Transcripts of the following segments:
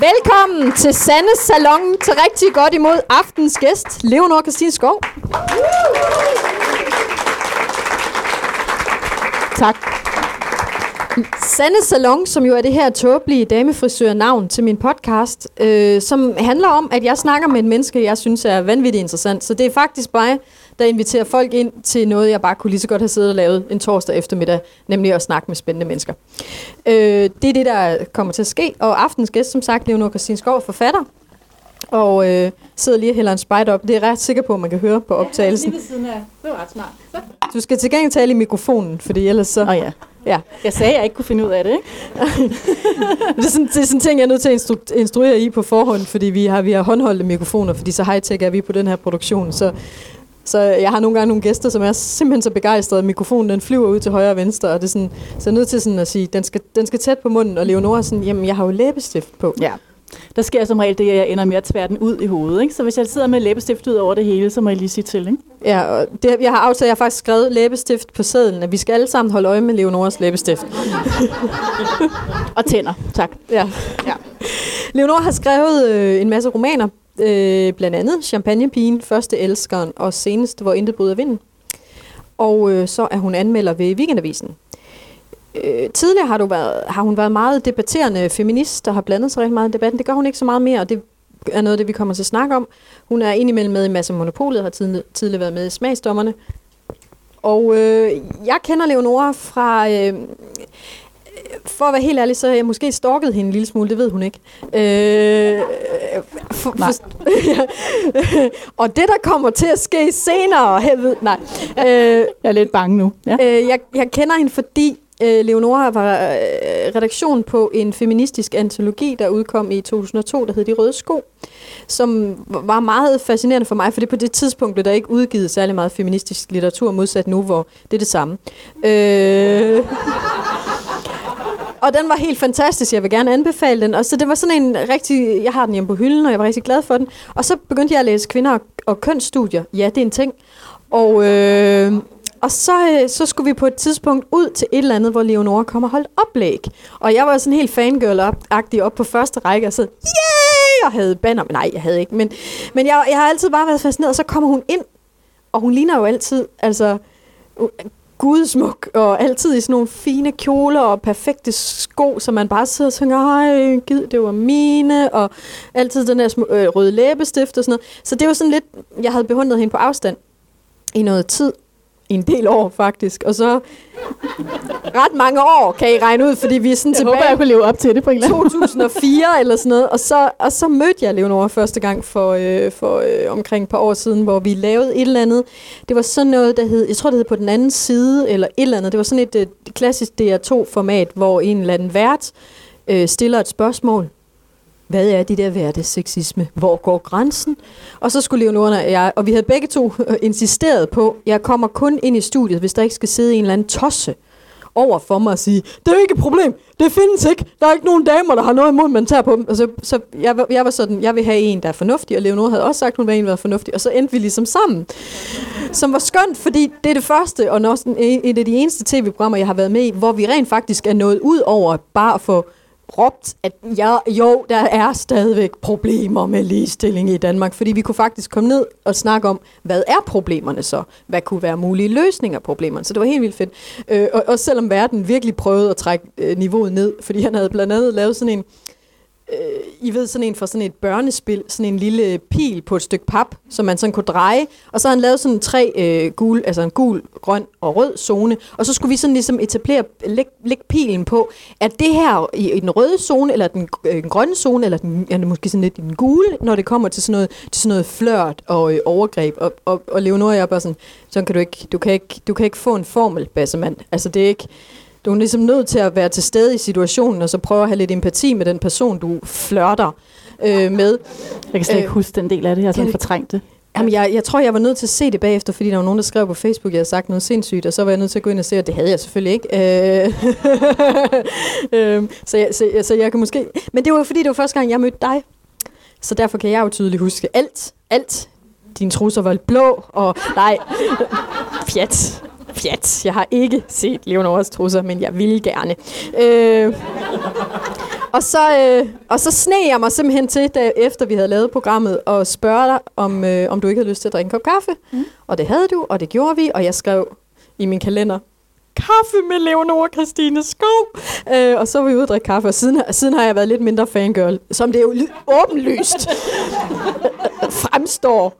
Velkommen til Sandes Salon. Til rigtig godt imod aftens gæst, Leonor Christine Skov. Tak. Sandes Salon, som jo er det her tåbelige damefrisør-navn til min podcast, øh, som handler om, at jeg snakker med et menneske, jeg synes er vanvittigt interessant. Så det er faktisk bare der inviterer folk ind til noget, jeg bare kunne lige så godt have siddet og lavet en torsdag eftermiddag, nemlig at snakke med spændende mennesker. Øh, det er det, der kommer til at ske, og aftens gæst, som sagt, Leonor Christine Skov, forfatter, og øh, sidder lige og hælder en spejder op. Det er jeg ret sikker på, at man kan høre på optagelsen. Ja, lige ved siden af. Det var ret smart. Så. Du skal til gengæld tale i mikrofonen, fordi ellers så... Oh, ja. Ja. Jeg sagde, at jeg ikke kunne finde ud af det, ikke? det, er sådan, det er sådan ting, jeg er nødt til at instru- instruere i på forhånd, fordi vi har, vi har håndholdte mikrofoner, fordi så high-tech er vi på den her produktion. Så, så jeg har nogle gange nogle gæster, som er simpelthen så begejstrede, at mikrofonen den flyver ud til højre og venstre, og det er sådan, så jeg er nødt til sådan at sige, den skal, den skal tæt på munden, og Leonora er sådan, jamen jeg har jo læbestift på. Ja. Der sker som regel det, at jeg ender med at tvære den ud i hovedet. Ikke? Så hvis jeg sidder med læbestift ud over det hele, så må jeg lige sige til. Ikke? Ja, og det, jeg har aftalt, jeg har faktisk skrevet læbestift på sædlen, at vi skal alle sammen holde øje med Leonoras læbestift. og tænder, tak. Ja. ja. Leonora har skrevet øh, en masse romaner, øh, blandt andet Champagnepigen, Første Elskeren og senest Hvor intet bryder vinden. Og øh, så er hun anmelder ved Weekendavisen. Øh, tidligere har, du været, har hun været meget debatterende feminist, og har blandet sig rigtig meget i debatten. Det gør hun ikke så meget mere, og det er noget af det, vi kommer til at snakke om. Hun er indimellem med i Masse Monopolet, har tidligere, tidligere været med i Smagsdommerne. Og øh, jeg kender Leonora fra... Øh, for at være helt ærlig, så har jeg måske stalket hende en lille smule, det ved hun ikke. Øh, for, nej. For, og det, der kommer til at ske senere, helvede, nej. Øh, jeg er lidt bange nu. Ja. Øh, jeg, jeg kender hende, fordi øh, Leonora var øh, redaktion på en feministisk antologi, der udkom i 2002, der hed De Røde Sko, som var meget fascinerende for mig, for det på det tidspunkt blev der ikke udgivet særlig meget feministisk litteratur, modsat nu, hvor det er det samme. Øh, og den var helt fantastisk. Jeg vil gerne anbefale den. Og så det var sådan en rigtig... Jeg har den hjemme på hylden, og jeg var rigtig glad for den. Og så begyndte jeg at læse kvinder- og, og kønsstudier. Ja, det er en ting. Og, øh, og så, øh, så skulle vi på et tidspunkt ud til et eller andet, hvor Leonora kommer og holdt oplæg. Og jeg var sådan helt fangirl-agtig op på første række og så yeah! Og havde banner. Men nej, jeg havde ikke. Men, men jeg, jeg har altid bare været fascineret. Og så kommer hun ind, og hun ligner jo altid... Altså, gudsmuk, og altid i sådan nogle fine kjoler og perfekte sko, så man bare sidder og tænker, ej, gid, det var mine, og altid den der små, øh, røde læbestift og sådan noget. Så det var sådan lidt, jeg havde behundet hende på afstand i noget tid, i en del år faktisk, og så ret mange år, kan I regne ud, fordi vi er sådan jeg tilbage... håber, jeg kunne leve op til det på en eller anden 2004 eller sådan noget, og så, og så mødte jeg Leonora første gang for, øh, for øh, omkring et par år siden, hvor vi lavede et eller andet. Det var sådan noget, der hed, jeg tror det hed på den anden side, eller et eller andet. Det var sådan et, et klassisk DR2-format, hvor en eller anden vært øh, stiller et spørgsmål, hvad er det der hverdagsseksisme? sexisme? Hvor går grænsen? Og så skulle Leonora og jeg, og vi havde begge to øh, insisteret på, jeg kommer kun ind i studiet, hvis der ikke skal sidde en eller anden tosse over for mig og sige, det er ikke et problem, det findes ikke, der er ikke nogen damer, der har noget imod, man tager på dem. Altså, så jeg, jeg var sådan, jeg vil have en, der er fornuftig, og Leonora havde også sagt, hun var en, der var fornuftig, og så endte vi ligesom sammen. Som var skønt, fordi det er det første, og også et af de eneste tv-programmer, jeg har været med i, hvor vi rent faktisk er nået ud over bare at få råbt, at ja, jo, der er stadigvæk problemer med ligestilling i Danmark, fordi vi kunne faktisk komme ned og snakke om, hvad er problemerne så? Hvad kunne være mulige løsninger på problemerne? Så det var helt vildt fedt. Øh, og, og selvom verden virkelig prøvede at trække øh, niveauet ned, fordi han havde blandt andet lavet sådan en, øh, I ved, sådan en fra sådan et børnespil, sådan en lille pil på et stykke pap, som man sådan kunne dreje, og så har han lavet sådan tre øh, gul, altså en gul, grøn og rød zone, og så skulle vi sådan ligesom etablere, lægge læg pilen på, at det her i, i den røde zone, eller den, øh, den grønne zone, eller den, ja, måske sådan lidt i den gule, når det kommer til sådan noget, til sådan noget flørt og øh, overgreb, og, og, og Leonora jeg jeg bare sådan, sådan kan du ikke, du kan ikke, du kan ikke få en formel, bassemand. Altså det er ikke, du er ligesom nødt til at være til stede i situationen, og så prøve at have lidt empati med den person, du flørter øh, med. Jeg kan slet ikke øh, huske den del af det, jeg har sådan fortrængt det. Jamen, jeg, jeg tror, jeg var nødt til at se det bagefter, fordi der var nogen, der skrev på Facebook, at jeg havde sagt noget sindssygt, og så var jeg nødt til at gå ind og se, at det havde jeg selvfølgelig ikke. øh, så, jeg, så, så jeg kan måske... Men det var fordi, det var første gang, jeg mødte dig. Så derfor kan jeg jo tydeligt huske alt. Alt. Dine trusser var blå, og nej, fjat. Fjat. Jeg har ikke set Leonoras trusser, men jeg vil gerne. Øh, og, så, øh, og så sneg jeg mig simpelthen til, da, efter vi havde lavet programmet, og spørge dig, om, øh, om du ikke havde lyst til at drikke en kop kaffe. Mm. Og det havde du, og det gjorde vi, og jeg skrev i min kalender, kaffe med Leonora Christine Skov. Øh, og så var vi ude og drikke kaffe, og siden, siden har jeg været lidt mindre fangirl, som det jo åbenlyst fremstår.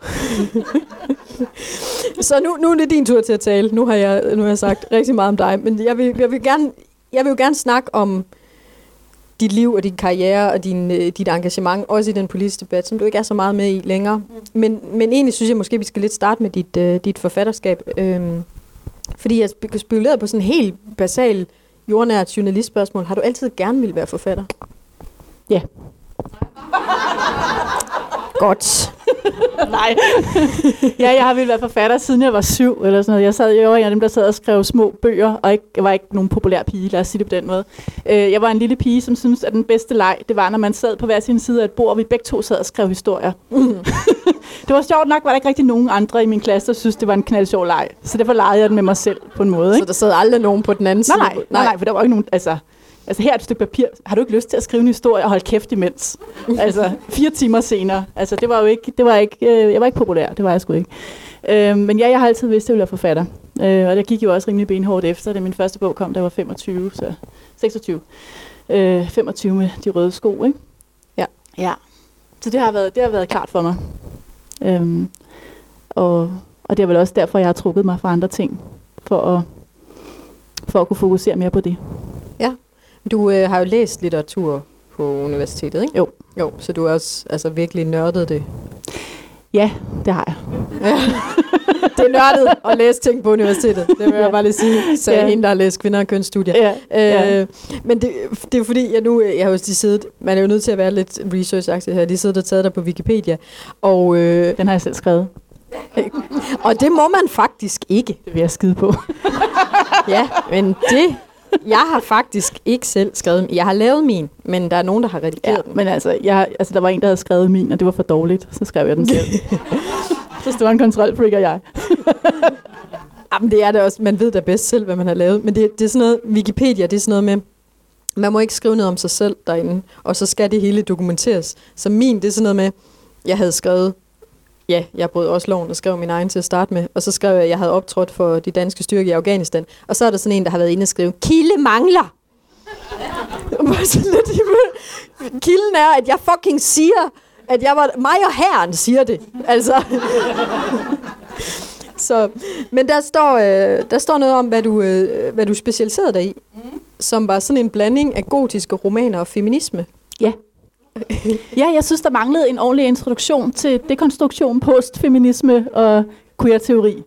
så nu, nu er det din tur til at tale. Nu har jeg, nu har jeg sagt rigtig meget om dig, men jeg vil, jeg vil, gerne, jeg vil jo gerne snakke om dit liv og din karriere og din, øh, dit engagement, også i den politiske debat, som du ikke er så meget med i længere. Men, men egentlig synes jeg måske, vi skal lidt starte med dit, øh, dit forfatterskab. Øhm, fordi jeg spekulerede på sådan en helt basal, jordnært journalistspørgsmål. Har du altid gerne vil være forfatter? Ja. Godt. Nej. ja, jeg har vel været forfatter, siden jeg var syv, eller sådan noget. Jeg, sad, jeg var en af dem, der sad og skrev små bøger, og ikke, jeg var ikke nogen populær pige, lad os sige det på den måde. Øh, jeg var en lille pige, som syntes, at den bedste leg, det var, når man sad på hver sin side af et bord, og vi begge to sad og skrev historier. Mm. det var sjovt nok, var der ikke rigtig nogen andre i min klasse, der synes, det var en knald sjov leg. Så derfor legede jeg den med mig selv på en måde. Ikke? Så der sad aldrig nogen på den anden nej, side? Nej, nej, nej, for der var ikke nogen, altså... Altså her er et stykke papir. Har du ikke lyst til at skrive en historie og holde kæft imens? altså fire timer senere. Altså det var jo ikke, det var ikke, øh, jeg var ikke populær, det var jeg sgu ikke. Øh, men ja, jeg har altid vidst, at jeg ville være forfatter. Øh, og jeg gik jo også rimelig benhårdt efter, da min første bog kom, jeg var 25, så 26. Øh, 25 med de røde sko, ikke? Ja. Ja. Så det har været, det har været klart for mig. Øhm, og, og det er vel også derfor, jeg har trukket mig fra andre ting, for at, for at kunne fokusere mere på det. Ja. Du øh, har jo læst litteratur på universitetet, ikke? Jo. Jo, så du er også altså, virkelig nørdet det. Ja, det har jeg. Ja. det er nørdet at læse ting på universitetet. Det vil jeg bare lige sige, så ja. hende, der har læst kvinder og kønsstudier. Ja. Øh, ja. Men det, det er fordi, jeg nu, jeg har jo lige siddet, man er jo nødt til at være lidt research her, har lige siddet og taget der på Wikipedia. Og, øh, Den har jeg selv skrevet. og det må man faktisk ikke. Det vil jeg skide på. ja, men det jeg har faktisk ikke selv skrevet Jeg har lavet min, men der er nogen, der har redigeret ja, den. Men altså, jeg, altså, der var en, der havde skrevet min, og det var for dårligt. Så skrev jeg den selv. så stod en kontrolfreak og jeg. Jamen, det er det også. Man ved da bedst selv, hvad man har lavet. Men det, det er sådan noget, Wikipedia, det er sådan noget med, man må ikke skrive noget om sig selv derinde, og så skal det hele dokumenteres. Så min, det er sådan noget med, jeg havde skrevet ja, jeg brød også loven og skrev min egen til at starte med. Og så skrev jeg, at jeg havde optrådt for de danske styrker i Afghanistan. Og så er der sådan en, der har været inde og skrive, kilde mangler. Kilden er, at jeg fucking siger, at jeg var, mig og herren siger det. Altså. så, men der står, øh, der står noget om, hvad du, øh, hvad du specialiserede dig i. Mm. Som var sådan en blanding af gotiske romaner og feminisme. Ja ja, jeg synes, der manglede en ordentlig introduktion til dekonstruktion, postfeminisme og queer-teori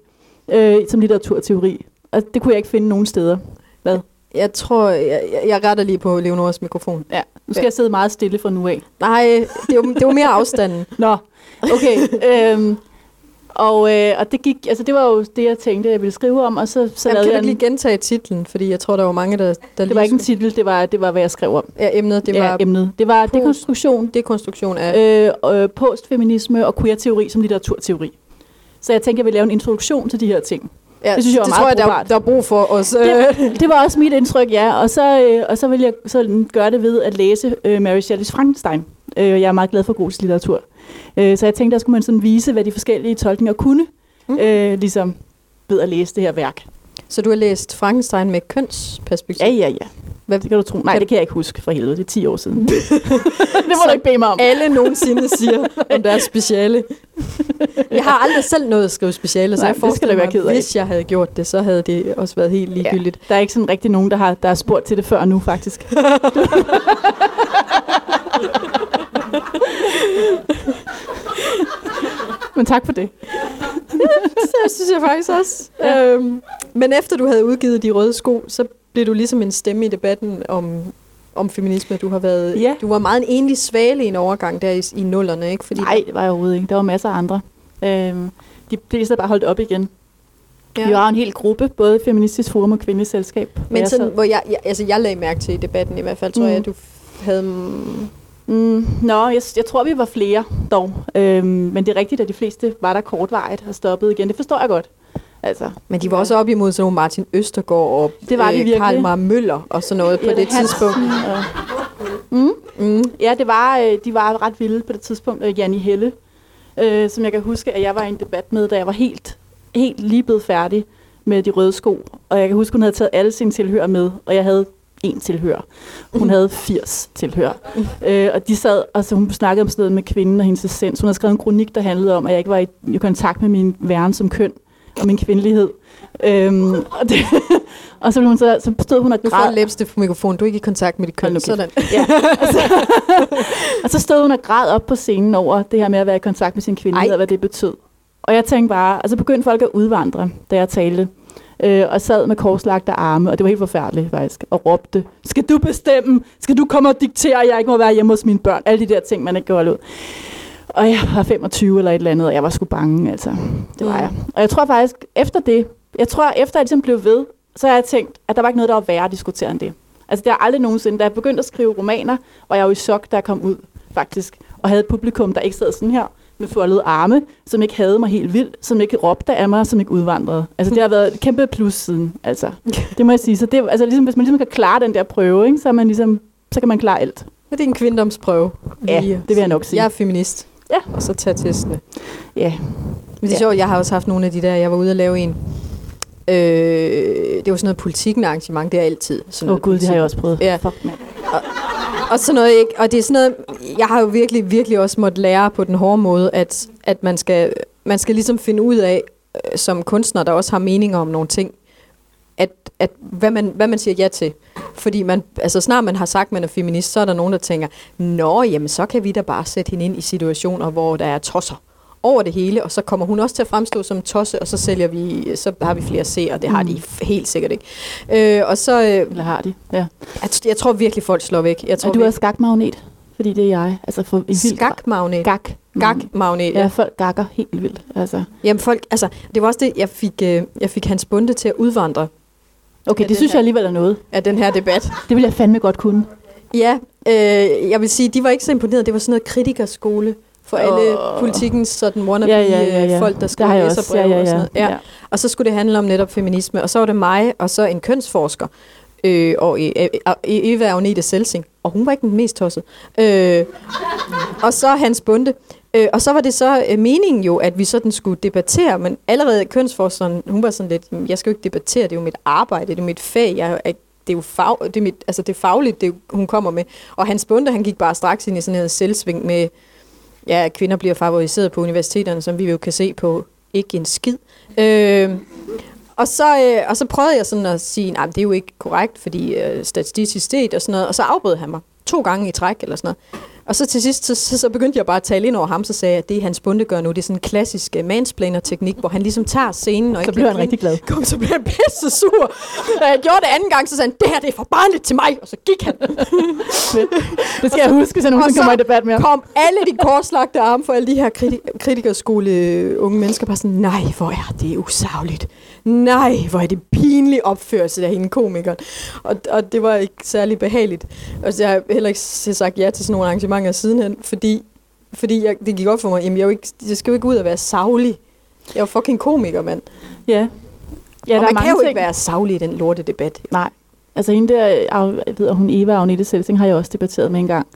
øh, som litteraturteori. Og det kunne jeg ikke finde nogen steder. Hvad? Jeg tror, jeg, jeg retter lige på Leonoras mikrofon. Ja, nu skal ja. jeg sidde meget stille fra nu af. Nej, det var, det var mere afstanden. Nå, okay. øhm, og, øh, og det gik, altså det var jo det, jeg tænkte, jeg ville skrive om, og så, så Jamen, kan du lige gentage titlen, fordi jeg tror, der var mange, der, der Det var ikke en titel, det var, det var, hvad jeg skrev om. Ja, emnet, det ja, var... emnet. Det var post, dekonstruktion. Dekonstruktion af... Øh, øh, postfeminisme og queer-teori som litteraturteori. Så jeg tænkte, jeg ville lave en introduktion til de her ting. Ja, det synes jeg var det meget tror jeg, der, der er brug for os. Det, det var også mit indtryk, ja. Og så, øh, og så vil jeg så gøre det ved at læse øh, Mary Shelley's Frankenstein. Øh, jeg er meget glad for god litteratur. Øh, så jeg tænkte, der skulle man sådan vise, hvad de forskellige tolkninger kunne mm. øh, ligesom ved at læse det her værk. Så du har læst Frankenstein med kønsperspektiv? Ja, ja, ja. Hvad det kan du tro? Nej, det kan jeg ikke huske for helvede. Det er 10 år siden. det må du ikke bede mig om. alle nogensinde siger om deres speciale. Jeg har aldrig selv nået at skrive speciale, så Nej, jeg forestiller mig, være hvis jeg havde gjort det, så havde det også været helt ligegyldigt. Ja, der er ikke sådan rigtig nogen, der har, der har spurgt til det før nu, faktisk. Men tak for det. det synes jeg faktisk også. Ja. Øhm, men efter du havde udgivet De Røde Sko, så blev du ligesom en stemme i debatten om, om feminisme. Du har været, ja. du var meget en enlig svale i en overgang der i, i nullerne, ikke? Fordi Nej, det var jeg overhovedet ikke. Der var masser af andre. Øhm, de blev så bare holdt op igen. Ja. Vi var en hel gruppe, både Feministisk Forum og Kvindeselskab. Men sådan, hvor jeg, jeg, altså jeg lagde mærke til i debatten i hvert fald, tror mm. jeg, at du havde Mm, nå, jeg, jeg tror, vi var flere dog. Øhm, men det er rigtigt, at de fleste var der kortvarigt og stoppede igen. Det forstår jeg godt. Altså, men de var også op imod sådan nogle Martin Østergaard og det var de øh, Karl Mar Møller og sådan noget på det tidspunkt. Ja. Mm. Mm. Ja, det var, øh, de var ret vilde på det tidspunkt. Øh, Janni Helle, øh, som jeg kan huske, at jeg var i en debat med, da jeg var helt, helt lige blevet færdig med de røde sko. Og jeg kan huske, hun havde taget alle sine tilhører med, og jeg havde en tilhør. Hun havde 80 tilhør. Øh, og de sad, og så hun snakkede om sådan noget med kvinden og hendes essens. Hun havde skrevet en kronik, der handlede om, at jeg ikke var i, i kontakt med min væren som køn og min kvindelighed. Øhm, og, det, og så, blev hun så, så stod hun og får græd. du læbstift på mikrofonen. Du er ikke i kontakt med dit køn. kæft. Sådan. Ja. Og, så, og så stod hun og græd op på scenen over det her med at være i kontakt med sin kvindelighed, Ej. og hvad det betød. Og jeg tænkte bare, og så begyndte folk at udvandre, da jeg talte. Øh, og sad med korslagte arme, og det var helt forfærdeligt faktisk, og råbte, skal du bestemme? Skal du komme og diktere, at jeg ikke må være hjemme hos mine børn? Alle de der ting, man ikke kan holde ud. Og jeg var 25 eller et eller andet, og jeg var sgu bange, altså. Det var jeg. Og jeg tror faktisk, efter det, jeg tror, efter jeg ligesom blev ved, så har jeg tænkt, at der var ikke noget, der var værre at diskutere end det. Altså, det har aldrig nogensinde, da jeg begyndte at skrive romaner, var jeg jo i chok, da jeg kom ud, faktisk. Og havde et publikum, der ikke sad sådan her, med foldede arme, som ikke havde mig helt vildt, som ikke råbte af mig, som ikke udvandrede. Altså, det har været et kæmpe plus siden, altså. Det må jeg sige. Så det, altså, ligesom, hvis man ligesom kan klare den der prøve, ikke, så, er man ligesom, så kan man klare alt. Det er en kvindomsprøve. Ja, det vil jeg nok sige. Jeg er feminist. Ja. Og så tage testene. Ja. Men det er Ja. sjovt, jeg har også haft nogle af de der, jeg var ude at lave en. Øh, det var sådan noget politikken arrangement, det er altid. Åh oh, gud, det har jeg politik. også prøvet. Ja. Fuck, mand. Og sådan noget, ikke? Og det er sådan noget, jeg har jo virkelig, virkelig også måttet lære på den hårde måde, at, at man, skal, man skal ligesom finde ud af, øh, som kunstner, der også har meninger om nogle ting, at, at hvad, man, hvad man siger ja til. Fordi man, altså snart man har sagt, at man er feminist, så er der nogen, der tænker, Nå, jamen så kan vi da bare sætte hende ind i situationer, hvor der er tosser over det hele, og så kommer hun også til at fremstå som tosse, og så sælger vi, så har vi flere seere, det har de f- helt sikkert ikke. Øh, og så, øh, Eller har de? Ja. jeg, jeg tror virkelig, folk slår væk. Jeg tror, Og du er skakmagnet, fordi det er jeg. Altså for en vild skakmagnet. Gak. Gak-magnet. Ja, Ja. folk gakker helt vildt. Altså. Jamen folk, altså, det var også det, jeg fik, øh, jeg fik hans bunde til at udvandre Okay, det synes her. jeg alligevel er noget. af den her debat. Det vil jeg fandme godt kunne. Ja, øh, jeg vil sige, de var ikke så imponeret. Det var sådan noget kritikerskole for alle Åh. politikens sådan wannabe Ja, ja, ja, ja. folk, der skrev har jeg også. læserbrev Ja, ja, og sådan ja. noget. Ja. Og så skulle det handle om netop feminisme. Og så var det mig, og så en kønsforsker, øh, og øh, øh, Eva Agnete Selsing. Og hun var ikke den mest tosset. Øh, og så Hans Bunde. Øh, og så var det så øh, meningen jo, at vi sådan skulle debattere, men allerede kønsforskeren, hun var sådan lidt, "Jamen, jeg skal jo ikke debattere, det er jo mit arbejde, det er mit fag, jeg er, det er jo fag, det er, mit, altså det er fagligt, det hun kommer med. Og Hans Bunde, han gik bare straks ind i sådan en selvsving med, ja, at kvinder bliver favoriseret på universiteterne, som vi jo kan se på ikke en skid. Øh, og så, øh, og så prøvede jeg sådan at sige, nej, det er jo ikke korrekt, fordi øh, statistisk set og sådan noget. Og så afbrød han mig to gange i træk eller sådan noget. Og så til sidst, så, så, så begyndte jeg bare at tale ind over ham, så sagde jeg, at det hans bunde gør nu, det er sådan en klassisk uh, mansplainer-teknik, hvor han ligesom tager scenen. Og Så blev han rigtig glad. Kom, så blev han pisse sur. Da jeg gjorde det anden gang, så sagde han, det her det er for barnligt til mig. Og så gik han. Det skal jeg huske, hvis jeg og så kommer i debat med ham. kom alle de korslagte arme for alle de her kriti- kritikerskole øh, unge mennesker bare sådan, nej, hvor er det usagligt. Nej, hvor er det pinlig opførsel af hende komikeren. Og, og det var ikke særlig behageligt. Og så har jeg heller ikke sagt ja til sådan nogle arrangementer sidenhen, fordi, fordi jeg, det gik op for mig, jamen jeg, jo ikke, jeg skal jo ikke ud og være savlig. Jeg er fucking komiker, mand. Ja. Ja, og der er man kan mange jo ting. ikke være savlig i den lorte debat. Nej. Altså hende der, jeg ved, hun Eva Agnete Selsing, har jeg også debatteret med en gang.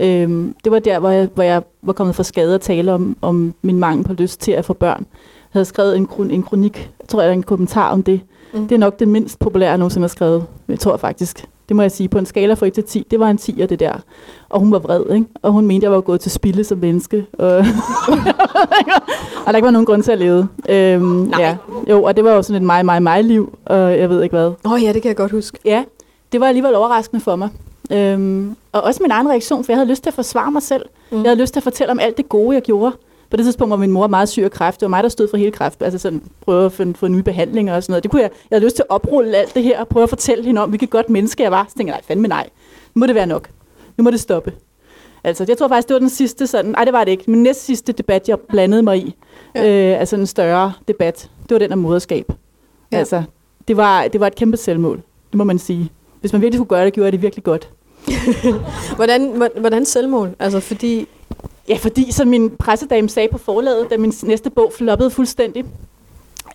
Øhm, det var der, hvor jeg, hvor jeg var kommet for skade at tale om, om min mangel på lyst til at få børn. Havde skrevet en, kron, en kronik, jeg tror jeg, en kommentar om det. Mm. Det er nok det mindst populære, jeg nogensinde har skrevet. Jeg tror faktisk. Det må jeg sige. På en skala fra 1 til 10, det var en 10'er det der. Og hun var vred, ikke? Og hun mente, jeg var gået til spilde som menneske. Og, og der ikke var nogen grund til at leve. Øhm, Nej. Ja. Jo, og det var jo sådan et mig, mig, mig liv. Og jeg ved ikke hvad. Åh oh, ja, det kan jeg godt huske. Ja, det var alligevel overraskende for mig. Øhm, og også min egen reaktion, for jeg havde lyst til at forsvare mig selv. Mm. Jeg havde lyst til at fortælle om alt det gode, jeg gjorde. På det tidspunkt var min mor meget syg af kræft. Det var mig, der stod for hele kræft. Altså sådan, prøve at få, få nye behandlinger og sådan noget. Det kunne jeg, jeg havde lyst til at oprulle alt det her, og prøve at fortælle hende om, hvilket godt menneske jeg var. Så tænkte jeg, nej, fandme nej. Nu må det være nok. Nu må det stoppe. Altså, jeg tror faktisk, det var den sidste sådan... Nej, det var det ikke. Men næst sidste debat, jeg blandede mig i. Ja. Øh, altså en større debat. Det var den om moderskab. Ja. Altså, det var, det var et kæmpe selvmål. Det må man sige. Hvis man virkelig skulle gøre det, gjorde jeg det virkelig godt. Hvordan, hvor- hvordan selvmål? Altså fordi... Ja, fordi som min pressedame sagde på forlaget, da min næste bog floppede fuldstændig,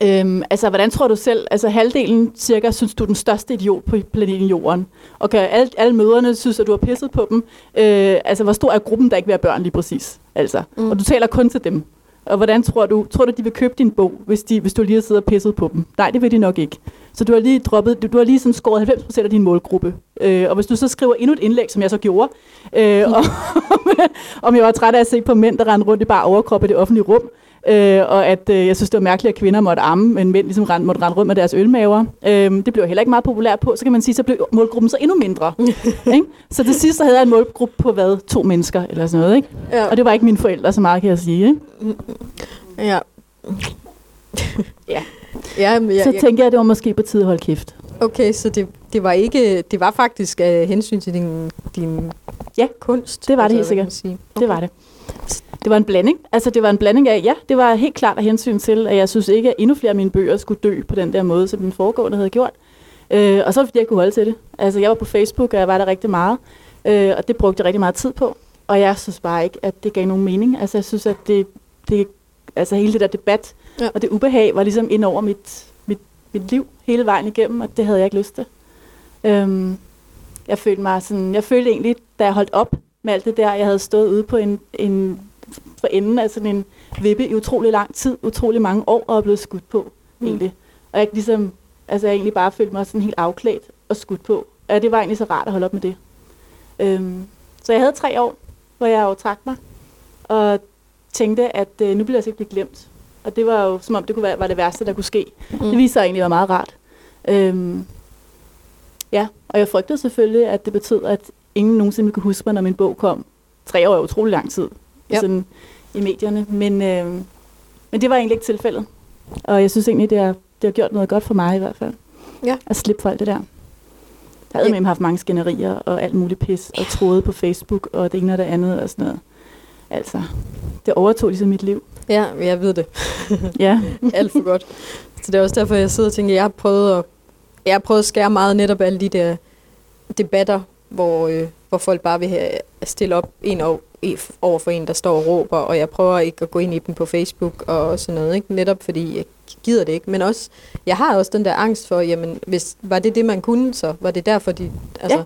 Øhm, altså, hvordan tror du selv, altså halvdelen cirka, synes du er den største idiot på planeten Jorden? Og kan alle, alle møderne synes, at du har pisset på dem? Øh, altså, hvor stor er gruppen, der ikke vil have børn lige præcis? Altså, mm. Og du taler kun til dem. Og hvordan tror du, tror du, de vil købe din bog, hvis, de, hvis du lige har siddet og pisset på dem? Nej, det vil de nok ikke. Så du har lige droppet, du, du har lige sådan skåret 90% af din målgruppe. Øh, og hvis du så skriver endnu et indlæg, som jeg så gjorde, øh, om, om jeg var træt af at se på mænd, der rendte rundt i bare overkrop i det offentlige rum, øh, og at øh, jeg synes, det var mærkeligt, at kvinder måtte amme, men mænd ligesom rend, måtte rende rundt med deres ølmaver. Øh, det blev heller ikke meget populært på, så kan man sige, så blev målgruppen så endnu mindre. ikke? Så til sidst så havde jeg en målgruppe på hvad? To mennesker eller sådan noget. Ikke? Ja. Og det var ikke mine forældre så meget, kan jeg sige. Ikke? Ja. Ja. Ja, men jeg, Så tænker jeg, at det var måske på tide at holde kæft. okay, så det, det var ikke, det var faktisk af hensyn til din, din Ja, kunst. det var det helt kan man sikkert. Sige. Det var det. Det var en blanding. Altså, det var en blanding af, ja, det var helt klart af hensyn til, at jeg synes ikke, at endnu flere af mine bøger skulle dø på den der måde, som den foregående havde gjort. Øh, og så fordi jeg kunne holde til det. Altså, jeg var på Facebook, og jeg var der rigtig meget. Øh, og det brugte jeg rigtig meget tid på. Og jeg synes bare ikke, at det gav nogen mening. Altså, jeg synes, at det, det altså hele det der debat ja. og det ubehag var ligesom ind over mit, mit, mit liv hele vejen igennem, og det havde jeg ikke lyst til. Øhm, jeg følte mig sådan, jeg følte egentlig, da jeg holdt op med alt det der, jeg havde stået ude på en, en for enden af sådan en vippe i utrolig lang tid, utrolig mange år, og er blevet skudt på, Mm. egentlig. Og jeg ligesom, altså jeg egentlig bare følte mig sådan helt afklædt og skudt på. Og det var egentlig så rart at holde op med det. Øhm, så jeg havde tre år, hvor jeg jo trak mig, og tænkte, at øh, nu bliver jeg altså ikke blive glemt. Og det var jo, som om det kunne være var det værste, der kunne ske. Mm. Det viste sig egentlig var meget rart. Øhm, ja, og jeg frygtede selvfølgelig, at det betød, at ingen nogensinde kunne huske mig, når min bog kom. Tre år er utrolig lang tid ja. sådan, i medierne. Men, øh, men det var egentlig ikke tilfældet. Og jeg synes egentlig, det har, det har gjort noget godt for mig i hvert fald. Ja. At slippe for alt det der. Jeg havde Ja. med haft mange skænderier og alt muligt pis, og troede på Facebook og det ene og det andet og sådan noget. Altså, det overtog ligesom mit liv. Ja, jeg ved det. Ja, Alt for godt. Så det er også derfor, jeg sidder og tænker, jeg har prøvet at, jeg har prøvet at skære meget netop alle de der debatter, hvor, øh, hvor folk bare vil have, stille op en over, over for en, der står og råber, og jeg prøver ikke at gå ind i dem på Facebook og sådan noget, ikke? netop fordi jeg gider det ikke. Men også, jeg har også den der angst for, jamen, hvis, var det det, man kunne, så var det derfor, de, altså, Ja.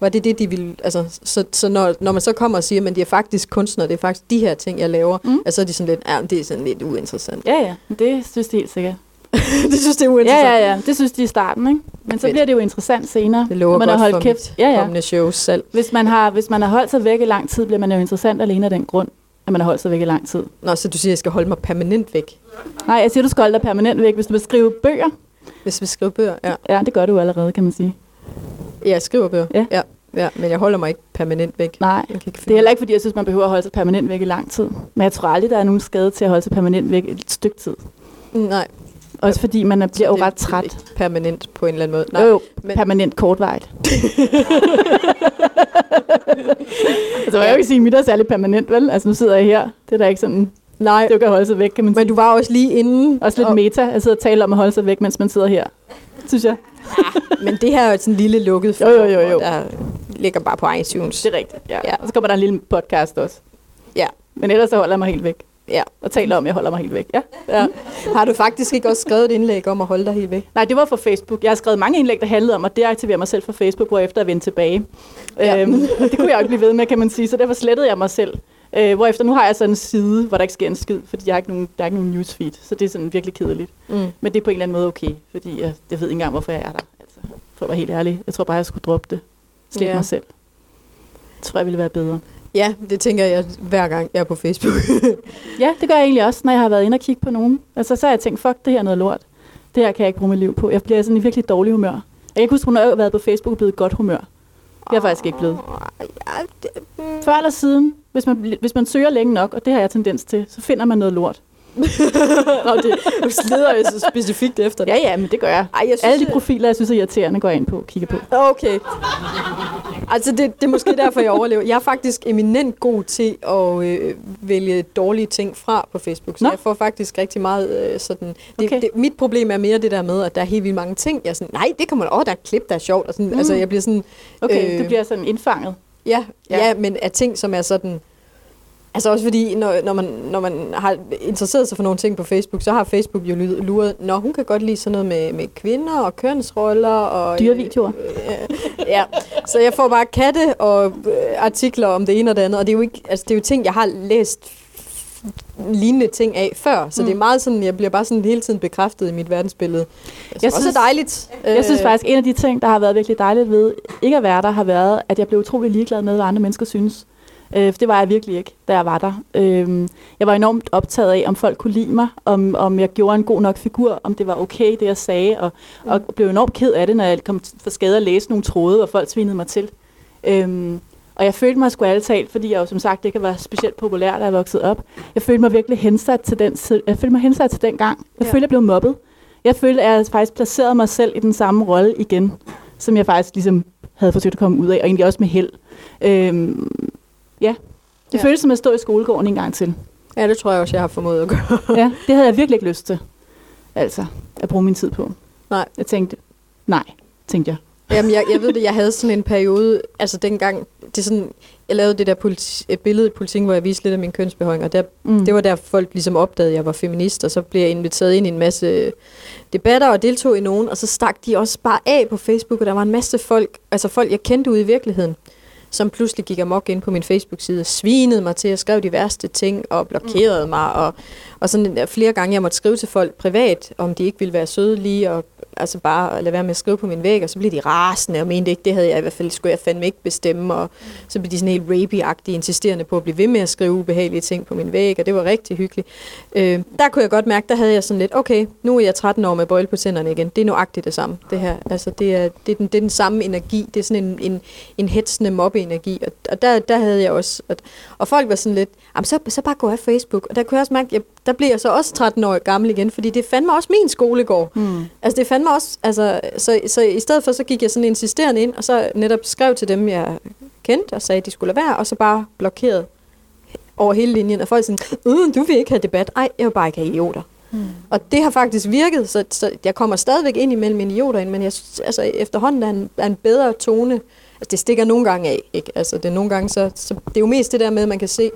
var det det, de ville, altså, så, så når, når man så kommer og siger, men de er faktisk kunstnere, det er faktisk de her ting, jeg laver, mm. Altså, så er de sådan lidt, ja, det er sådan lidt uinteressant. ja, ja. Det synes de helt sikkert. det synes det er Ja, uinteressant. ja, ja. Det synes de i starten, ikke? Men så Fedt. bliver det jo interessant senere. Det lover når man godt har holdt for kæft. Ja, ja. kommende show selv. Hvis man, har, hvis man har holdt sig væk i lang tid, bliver man jo interessant alene af den grund, at man har holdt sig væk i lang tid. Nå, så du siger, at jeg skal holde mig permanent væk, Nej, jeg siger, du skal holde dig permanent væk. Hvis du vil skrive bøger, hvis vi skriver bøger. Ja, ja, det gør du allerede, kan man sige. ja jeg skriver bøger. Ja. ja. ja. men jeg holder mig ikke permanent væk. Nej, Jeg det er heller ikke, fordi jeg synes, man behøver at holde sig permanent væk i lang tid. Men jeg tror aldrig, der er nogen skade til at holde sig permanent væk et stykke tid. Nej, Også fordi man er- bliver jo ret træt. permanent på en eller anden måde. Nej, Jo, jo, men- permanent kortvejt. altså, jeg vil ikke sige, at mit er særlig permanent, vel? Altså, nu sidder jeg her. Det er da ikke sådan, nej. det kan holde sig væk, kan man sige. Men du var også lige inde. Også lidt og, meta, at sidde og tale om at holde sig væk, mens man sidder her. Synes jeg. Men det her er jo sådan en lille lukket Jo, jo, jo, jo. der ligger bare på iTunes. Det er rigtigt, ja. Ja. ja. Og så kommer der en lille podcast også. Ja. Men ellers så holder jeg mig helt væk. Ja. Og taler om, at jeg holder mig helt væk. Ja. ja. Har du faktisk ikke også skrevet et indlæg om at holde dig helt væk? Nej, det var fra Facebook. Jeg har skrevet mange indlæg, der handlede om at deaktivere mig selv fra Facebook, hvorefter jeg vendte tilbage. Ja. Øhm, det kunne jeg jo ikke blive ved med, kan man sige. Så derfor slettede jeg mig selv. Øh, hvorefter nu har jeg sådan en side, hvor der ikke sker en skid, fordi jeg har ikke nogen, der er ikke nogen newsfeed. Så det er sådan virkelig kedeligt. Mm. Men det er på en eller anden måde okay, fordi jeg, jeg ved ikke engang, hvorfor jeg er der. Altså, for at være helt ærlig. Jeg tror bare, jeg skulle droppe det. Slippe Ja. mig selv. Det tror jeg ville være bedre. Ja, det tænker jeg hver gang, jeg er på Facebook. Ja, det gør jeg egentlig også, når jeg har været inde og kigge på nogen. Altså, så har jeg tænkt, fuck, det her er noget lort. Det her kan jeg ikke bruge mit liv på. Jeg bliver sådan i virkelig dårlig humør. Jeg kan ikke huske, hun har været på Facebook og blevet godt humør. Det er jeg faktisk ikke blevet. Før eller siden, hvis man, hvis man søger længe nok, og det har jeg tendens til, så finder man noget lort. Nå, det, slider jo så specifikt efter det. Ja, ja, men det gør jeg. Ej, jeg synes, Alle de det- profiler, jeg synes er irriterende, går jeg ind på og kigger på. Okay. Altså, det, det er måske derfor, jeg overlever. Jeg er faktisk eminent god til at øh, vælge dårlige ting fra på Facebook. Så Nå. jeg får faktisk rigtig meget øh, sådan... Det, Okay. det, mit problem er mere det der med, at der er helt vildt mange ting. Jeg er sådan, nej, det kan man... Åh, der er et klip, der er sjovt. Og sådan, mm. Mm. Altså, jeg bliver sådan... Okay, Øh, øh, du bliver sådan indfanget. Ja. Ja. ja, men af ting, som er sådan... Altså også fordi, når, når, man, når man har interesseret sig for nogle ting på Facebook, så har Facebook jo luret, når hun kan godt lide sådan noget med, med kvinder og kønsroller. Og, Dyrevideoer. Øh, ja, så jeg får bare katte og øh, artikler om det ene og det andet, og det er jo, ikke, altså, det er jo ting, jeg har læst lignende ting af før, så mm. det er meget sådan, jeg bliver bare sådan hele tiden bekræftet i mit verdensbillede. Jeg, jeg synes, også er dejligt. Jeg synes faktisk, en af de ting, der har været virkelig dejligt ved ikke at være der, har været, at jeg blev utrolig ligeglad med, hvad andre mennesker synes. Øh, for det var jeg virkelig ikke, da jeg var der. Øh, jeg var enormt optaget af, om folk kunne lide mig, om, om jeg gjorde en god nok figur, om det var okay, det jeg sagde, og, mm. og blev enormt ked af det, når jeg kom for skade at læse nogle tråde, og folk svinede mig til. Øh, og jeg følte mig sgu alle talt, fordi jeg jo som sagt ikke var specielt populær, da jeg voksede op. Jeg følte mig virkelig hensat til den, jeg følte mig hensat til den gang. Jeg ja. følte, jeg blev mobbet. Jeg følte, at jeg faktisk placerede mig selv i den samme rolle igen, som jeg faktisk ligesom havde forsøgt at komme ud af, og egentlig også med held. Øhm, ja, det ja. føltes som at stå i skolegården en gang til. Ja, det tror jeg også, jeg har formået at gøre. ja, det havde jeg virkelig ikke lyst til, altså, at bruge min tid på. Nej. Jeg tænkte, nej, tænkte jeg. Jamen, jeg, jeg ved det, jeg havde sådan en periode, altså dengang, det er sådan, jeg lavede det der politi- et billede i politikken, hvor jeg viste lidt af min kønsbehøring, og der, mm. det var der folk ligesom opdagede, at jeg var feminist, og så blev jeg inviteret ind i en masse debatter og deltog i nogen, og så stak de også bare af på Facebook, og der var en masse folk, altså folk, jeg kendte ude i virkeligheden, som pludselig gik amok ind på min Facebook-side, svinede mig til, at skrev de værste ting, og blokerede mm. mig, og, og sådan flere gange, jeg måtte skrive til folk privat, om de ikke ville være søde lige, og altså bare lade være med at skrive på min væg, og så blev de rasende og mente ikke, det havde jeg i hvert fald, skulle jeg fandme ikke bestemme, og så blev de sådan helt rapey insisterende på at blive ved med at skrive ubehagelige ting på min væg, og det var rigtig hyggeligt. Øh, der kunne jeg godt mærke, der havde jeg sådan lidt, okay, nu er jeg 13 år med bøjle på tænderne igen, det er nøjagtigt det samme, det her. Altså, det er, det er, den, det er den samme energi, det er sådan en, en, en hetsende mobbe-energi, og, og der, der havde jeg også, og, og folk var sådan lidt, så, så bare gå af Facebook, og der kunne jeg også mærke, jeg, der bliver jeg så også 13 år gammel igen, fordi det fandme også min skolegård. Mm. Altså det fandme også, altså, så, så i stedet for, så gik jeg sådan insisterende ind, og så netop skrev til dem, jeg kendte, og sagde, at de skulle lade være, og så bare blokeret over hele linjen, og folk sådan, øh, du vil ikke have debat. Ej, jeg vil bare ikke have idioter. Mm. Og det har faktisk virket, så, så jeg kommer stadigvæk ind imellem idioter, men jeg synes, altså, efterhånden er en, er en bedre tone. Altså, det stikker nogle gange af, ikke? Altså, det er nogle gange så, så det er jo mest det der med, at man kan se,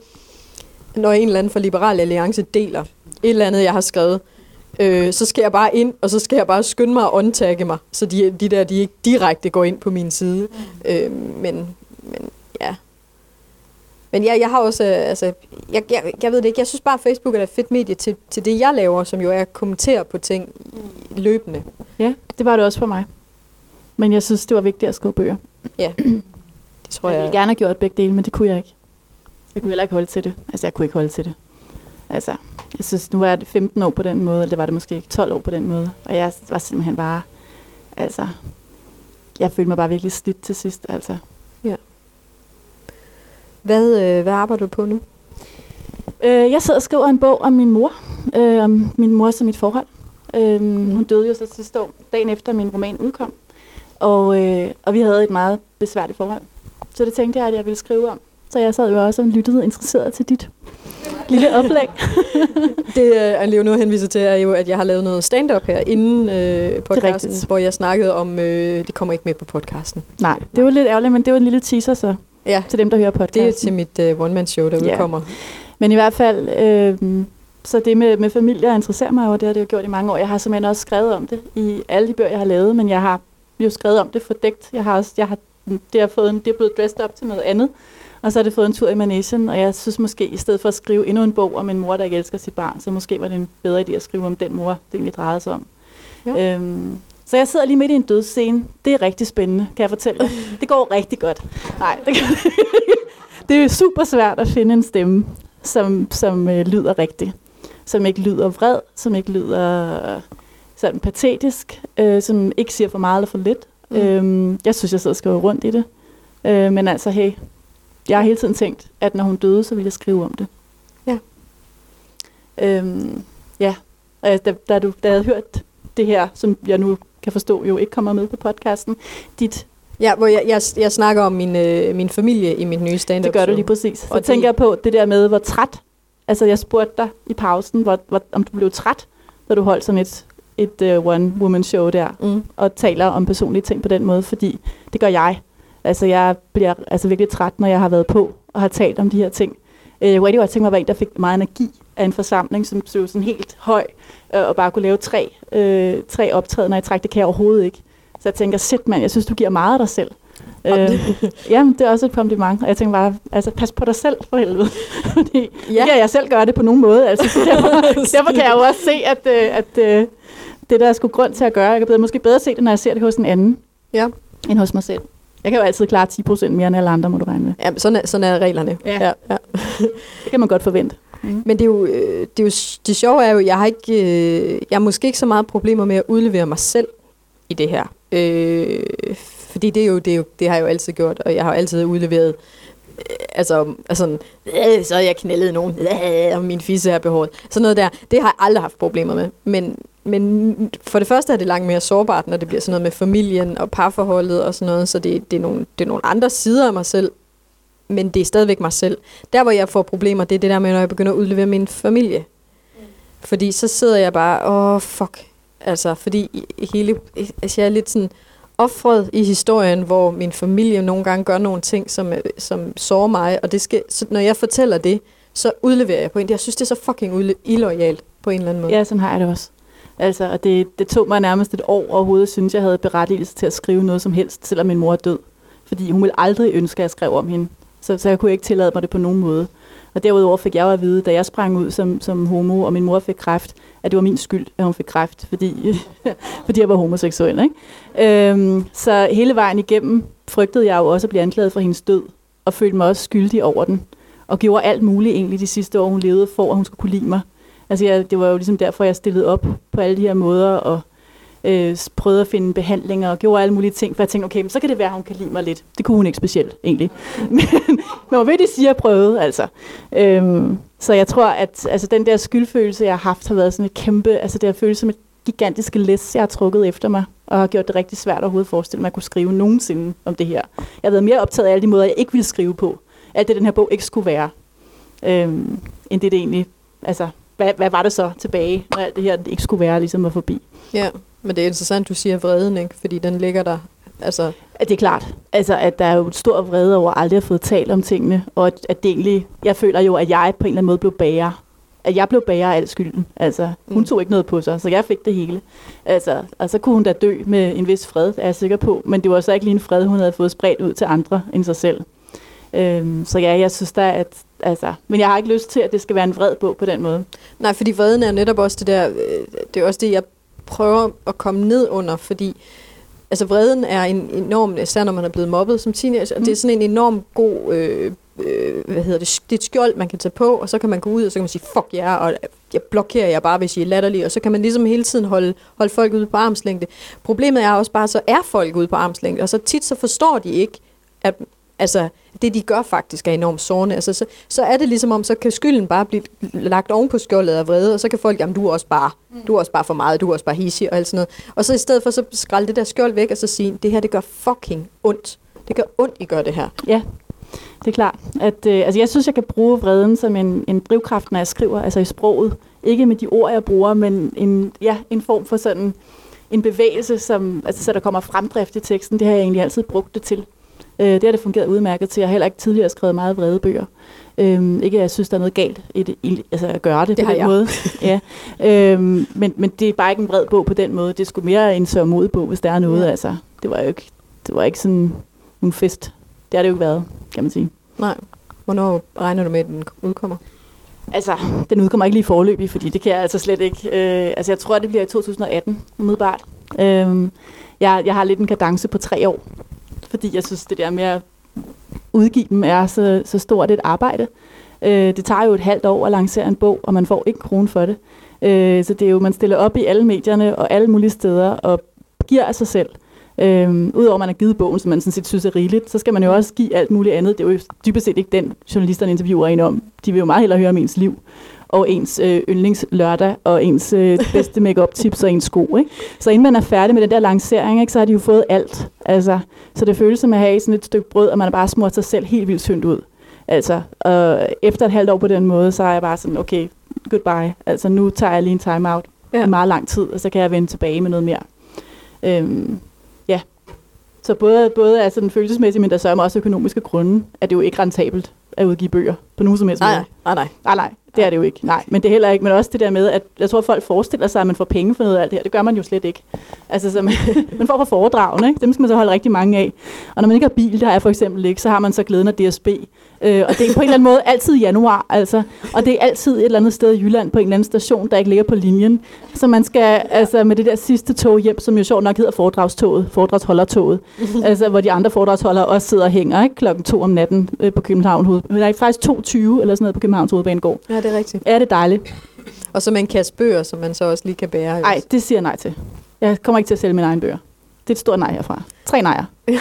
når en eller anden fra Liberal Alliance deler et eller andet, jeg har skrevet, øh, så skal jeg bare ind, og så skal jeg bare skynde mig at undtagge mig, så de, de der, de ikke direkte går ind på min side. Mm. Øh, men, men ja. Men ja, jeg har også, øh, altså, jeg, jeg, jeg ved det ikke, jeg synes bare, at Facebook er et fedt medie til, til det, jeg laver, som jo er at kommentere på ting løbende. Ja, det var det også for mig. Men jeg synes, det var vigtigt at skrive bøger. Ja, det tror jeg. Jeg ville gerne have gjort begge dele, men det kunne jeg ikke. Jeg kunne heller ikke holde til det. Altså, jeg kunne ikke holde til det. Altså, jeg synes, nu var det 15 år på den måde, eller det var det måske ikke 12 år på den måde. Og jeg var simpelthen bare, altså, jeg følte mig bare virkelig slidt til sidst, altså. Ja. Hvad, øh, hvad arbejder du på nu? Øh, jeg sidder og skriver en bog om min mor, øh, om min mor som mit forhold. Øh, mm. Hun døde jo så sidste år, dagen efter min roman udkom. Og, øh, og vi havde et meget besværligt forhold. Så det tænkte jeg, at jeg ville skrive om. Så jeg sad jo også og lyttede interesseret til dit lille oplæg. det, uh, Leo nu henviser til, er jo, at jeg har lavet noget stand-up her inden uh, podcasten, hvor jeg snakkede om, uh, det kommer ikke med på podcasten. Nej, det var lidt ærgerligt, men det var en lille teaser så, ja. til dem, der hører podcasten. Det er til mit uh, one-man-show, der ja. udkommer. Men i hvert fald, øh, så det med, med familie interesserer mig jo, det har det jo gjort i mange år. Jeg har simpelthen også skrevet om det i alle de bøger, jeg har lavet, men jeg har jo skrevet om det fordækt. Jeg har også, jeg har, det, har fået en, det er blevet dressed op til noget andet. Og så har det fået en tur i Manesien, og jeg synes måske, i stedet for at skrive endnu en bog om en mor, der ikke elsker sit barn, så måske var det en bedre idé at skrive om den mor, det egentlig drejede sig om. Ja. Øhm, så jeg sidder lige midt i en dødsscene. Det er rigtig spændende, kan jeg fortælle dig. Det går rigtig godt. Nej, det, kan, det er super svært at finde en stemme, som, som øh, lyder rigtig. Som ikke lyder vred, som ikke lyder sådan patetisk, øh, som ikke siger for meget eller for lidt. Mm. Øhm, jeg synes, jeg sidder og skriver rundt i det. Øh, men altså, hey, jeg har hele tiden tænkt, at når hun døde, så ville jeg skrive om det. Ja. Øhm, ja, da, da, du, da jeg havde hørt det her, som jeg nu kan forstå jo ikke kommer med på podcasten, dit Ja, hvor jeg, jeg, jeg snakker om min, øh, min familie i mit nye stand-up Det gør du lige præcis. Så og tænker det... jeg på det der med, hvor træt, altså jeg spurgte dig i pausen, hvor, hvor, om du blev træt, da du holdt sådan et, et uh, one-woman-show der, mm. og taler om personlige ting på den måde, fordi det gør jeg. Altså, jeg bliver altså virkelig træt, når jeg har været på og har talt om de her ting. Øh, jeg kunne rigtig godt tænke mig at være en, der fik meget energi af en forsamling, som så sådan helt høj, øh, og bare kunne lave tre, øh, tre optrædener i træk. Det kan jeg overhovedet ikke. Så jeg tænker, shit mand, jeg synes, du giver meget af dig selv. Øh, jamen, det er også et kompliment. Og jeg tænker bare, altså, pas på dig selv for helvede. Fordi ja. ja, jeg selv gør det på nogen måde. Altså, så derfor, derfor kan jeg jo også se, at, øh, at øh, det der er sgu grund til at gøre. Jeg kan måske bedre se det, når jeg ser det hos en anden, Ja. end hos mig selv. Jeg kan jo altid klare 10% mere end alle andre, må du regne med. Ja, sådan er, sådan er reglerne. Ja. Ja, ja. Det kan man godt forvente. Mm. Men det er jo, øh, det, er jo, det sjove er jo, jeg har ikke, øh, jeg har måske ikke så meget problemer med at udlevere mig selv i det her. Øh, fordi det, er jo, det, er jo, det har jeg jo altid gjort, og jeg har jo altid udleveret, øh, altså, altså øh, så har jeg knældet nogen, øh, og min fisse er behåret. Sådan noget der, det har jeg aldrig haft problemer med. Men, men for det første er det langt mere sårbart, når det bliver sådan noget med familien og parforholdet og sådan noget, så det, det, er, nogle, det er nogle andre sider af mig selv, men det er stadigvæk mig selv. Der, hvor jeg får problemer, det er det der med, når jeg begynder at udlevere min familie. Fordi så sidder jeg bare, åh, oh, fuck. Altså, fordi hele, altså jeg er lidt sådan offret i historien, hvor min familie nogle gange gør nogle ting, som, øh, som sårer mig, og det skal, så når jeg fortæller det, så udleverer jeg på en. Jeg synes, det er så fucking illoyalt på en eller anden måde. Ja, sådan har jeg det også. Altså, og det, det tog mig nærmest et år overhovedet, synes jeg havde berettigelse til at skrive noget som helst, selvom min mor er død. Fordi hun ville aldrig ønske, at jeg skrev om hende. Så, så jeg kunne ikke tillade mig det på nogen måde. Og derudover fik jeg jo at vide, da jeg sprang ud som, som homo, og min mor fik kræft, at det var min skyld, at hun fik kræft, fordi, fordi jeg var homoseksuel. Ikke? Øhm, så hele vejen igennem frygtede jeg jo også at blive anklaget for hendes død, og følte mig også skyldig over den. Og gjorde alt muligt egentlig de sidste år, hun levede, for at hun skulle kunne lide mig. Altså, jeg, det var jo ligesom derfor, jeg stillede op på alle de her måder, og øh, prøvede at finde behandlinger, og gjorde alle mulige ting, for jeg tænkte, okay, men så kan det være, at hun kan lide mig lidt. Det kunne hun ikke specielt, egentlig. Men, men hvor det sige, at jeg prøvede, altså. Øhm, så jeg tror, at altså, den der skyldfølelse, jeg har haft, har været sådan et kæmpe, altså det har følt som et gigantisk læs, jeg har trukket efter mig, og har gjort det rigtig svært at overhovedet forestille mig, at kunne skrive nogensinde om det her. Jeg har været mere optaget af alle de måder, jeg ikke ville skrive på. Alt det, den her bog ikke skulle være. Øhm, end det, det egentlig, altså, hvad, hvad var det så tilbage, når alt det her ikke skulle være, ligesom var forbi? Ja, men det er interessant, du siger vreden, ikke? fordi den ligger der. Altså, det er klart. Altså, at der er jo et stor vrede over at aldrig at få talt om tingene, og at, at det egentlig, jeg føler jo, at jeg på en eller anden måde blev bager. At jeg blev bager af al skylden. Altså, hun Mm. tog ikke noget på sig, så jeg fik det hele. Altså, og så kunne hun da dø med en vis fred, er jeg sikker på. Men det var så ikke lige en fred, hun havde fået spredt ud til andre end sig selv. Øhm, så ja, jeg synes da, at... Altså, men jeg har ikke lyst til, at det skal være en vred bog på den måde. Nej, fordi vreden er netop også det der, øh, det er også det, jeg prøver at komme ned under, fordi altså vreden er en enorm, især når man er blevet mobbet som teenager, mm. Mm. det er sådan en enorm god, øh, øh, hvad hedder det, det er et skjold, man kan tage på, og så kan man gå ud, og så kan man sige, fuck jer, yeah, og jeg blokerer jer bare, hvis I er latterlige, og så kan man ligesom hele tiden holde, holde folk ude på armslængde. Problemet er også bare, så er folk ude på armslængde, og så tit så forstår de ikke, at altså, det de gør faktisk er enormt sårende. Altså, så, så er det ligesom om, så kan skylden bare blive lagt oven på skjoldet af vrede, og så kan folk, jamen du er også bare, du er også bare for meget, du er også bare hissig og alt sådan noget. Og så i stedet for, så skralde det der skjold væk, og så sige, det her, det gør fucking ondt. Det gør ondt, I gør det her. Ja, det er klart. At, øh, altså jeg synes, jeg kan bruge vreden som en, en drivkraft, når jeg skriver, altså i sproget. Ikke med de ord, jeg bruger, men en, ja, en form for sådan en bevægelse, som, altså, så der kommer fremdrift i teksten. Det har jeg egentlig altid brugt det til. Øh, det har det fungeret udmærket til. Jeg har heller ikke tidligere skrevet meget vrede bøger. Øhm, ikke at jeg synes, der er noget galt i, det, i altså at gøre det, Det på den jeg. måde. ja. øhm, men, men det er bare ikke en vred bog på den måde. Det sgu mere en sørmodig bog, hvis der er noget. Ja. Altså, det var jo ikke, det var ikke sådan en fest. Det har det jo ikke været, kan man sige. Nej. Hvornår regner du med, at den udkommer? Altså, den udkommer ikke lige forløbig, fordi det kan jeg altså slet ikke. Øh, altså, jeg tror, det bliver i 2018, umiddelbart. Øh, jeg, jeg har lidt en kadence på tre år, fordi jeg synes, det der med at udgive dem er så, så stort et arbejde. Øh, det tager jo et halvt år at lancere en bog, og man får ikke kronen for det. Øh, så det er jo, man stiller op i alle medierne og alle mulige steder, og giver af sig selv. Øhm, Udover at man har givet bogen, som man sådan set synes er rigeligt, så skal man jo også give alt muligt andet. Det er jo dybest set ikke den, journalisterne interviewer en om. De vil jo meget hellere høre om ens liv, og ens øh, yndlingslørdag, og ens øh, bedste makeup tips og ens sko. Ikke? Så inden man er færdig med den der lancering, ikke, så har de jo fået alt. Altså, så det føles som at have sådan et stykke brød, og man har bare smurt sig selv helt vildt tyndt ud. Altså, og efter et halvt år på den måde, så er jeg bare sådan, okay, goodbye. Altså, nu tager jeg lige en time-out ja. i meget lang tid, og så kan jeg vende tilbage med noget mere. Øhm, ja. Så både, både altså den følelsesmæssige, men der så er også økonomiske grunde, at det jo ikke rentabelt at udgive bøger. På nogen som helst Nej, måde. nej, nej. Nej, nej, det er det jo ikke. Nej, men det er heller ikke. Men også det der med, at jeg tror, at folk forestiller sig, at man får penge for noget af alt det her. Det gør man jo slet ikke. Altså, så man, man får fra foredragene, ikke? Dem skal man så holde rigtig mange af. Og når man ikke har bil, har jeg for eksempel ikke, så har man så glæden af DSB. Øh, og det er på en eller anden måde altid i januar, altså. Og det er altid et eller andet sted i Jylland på en eller anden station, der ikke ligger på linjen. Så man skal altså med det der sidste tog hjem, som jo sjovt nok hedder foredragstoget, foredragsholdertoget, altså hvor de andre foredragsholdere også sidder og hænger, ikke? Klokken to om natten øh, på København Hoved. Der er faktisk 2.20 eller sådan noget på Københavns Hovedbanegård. Ja, det er rigtigt. Er det dejligt? Og så med en kasse bøger, som man så også lige kan bære. Nej, det siger jeg nej til. Jeg kommer ikke til at sælge mine egne bøger. Det er et stort nej herfra. Tre nejer. det,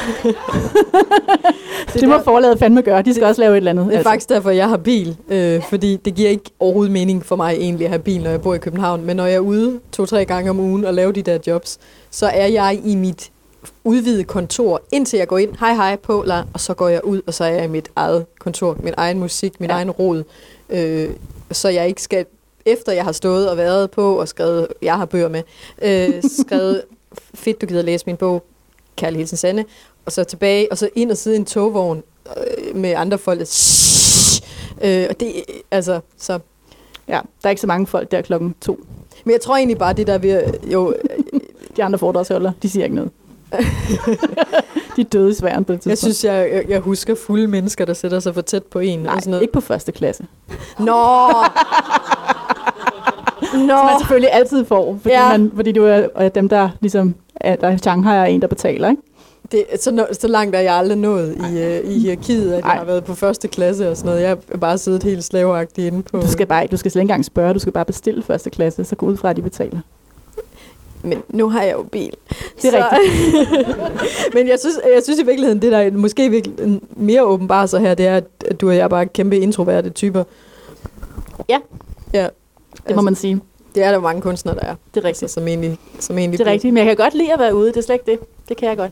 det må der- forladet fandme gøre. De skal Det- også lave et eller andet. Det er faktisk derfor, jeg har bil. Øh, fordi det giver ikke overhovedet mening for mig egentlig at have bil, når jeg bor i København. Men når jeg er ude to-tre gange om ugen og laver de der jobs, så er jeg i mit udvidede kontor, indtil jeg går ind, hej hej på, la, og så går jeg ud, og så er jeg i mit eget kontor, min egen musik, min Ja. ja. egen rod. Øh, så jeg ikke skal, efter jeg har stået og været på og skrevet, jeg har bøger med, øh, skrevet, fedt du gider læse min bog, Kærlig Hilsen Sande, og så tilbage, og så ind og sidde i en togvogn øh, med andre folk, der øh, og det, altså, så. Ja, der er ikke så mange folk der klokken to. Men jeg tror egentlig bare, det der ved, jo, De andre foredragsholdere, de siger ikke noget. De er døde i sværen på det tidspunkt. jeg synes, jeg, jeg, jeg husker fulde mennesker, der sætter sig for tæt på en. Nej, og sådan noget. ikke på første klasse. Nå! Nå! Som man selvfølgelig altid får, fordi, Ja. man, fordi du er, er dem, der ligesom er, der i Shanghai er en, der betaler, ikke? Det, så, så langt er jeg aldrig nået i, øh, i hierarkiet, at Ej. jeg har været på første klasse og sådan noget. Jeg har bare siddet helt slaveagtigt inde på... Du skal bare du skal slet ikke engang spørge, du skal bare bestille første klasse, så gå ud fra, at de betaler. Men nu har jeg jo bil. Det er rigtigt. Men jeg synes, jeg synes i virkeligheden, det der er måske virkelig mere åbenbart så her, det er, at du og jeg er bare kæmpe introverte typer. Ja. Ja. Det må man sige. Det er der mange kunstnere, der er. Det er Altså, rigtigt. som egentlig, som egentlig Det er rigtigt, men jeg kan godt lide at være ude, det er slet ikke det. Det kan jeg godt.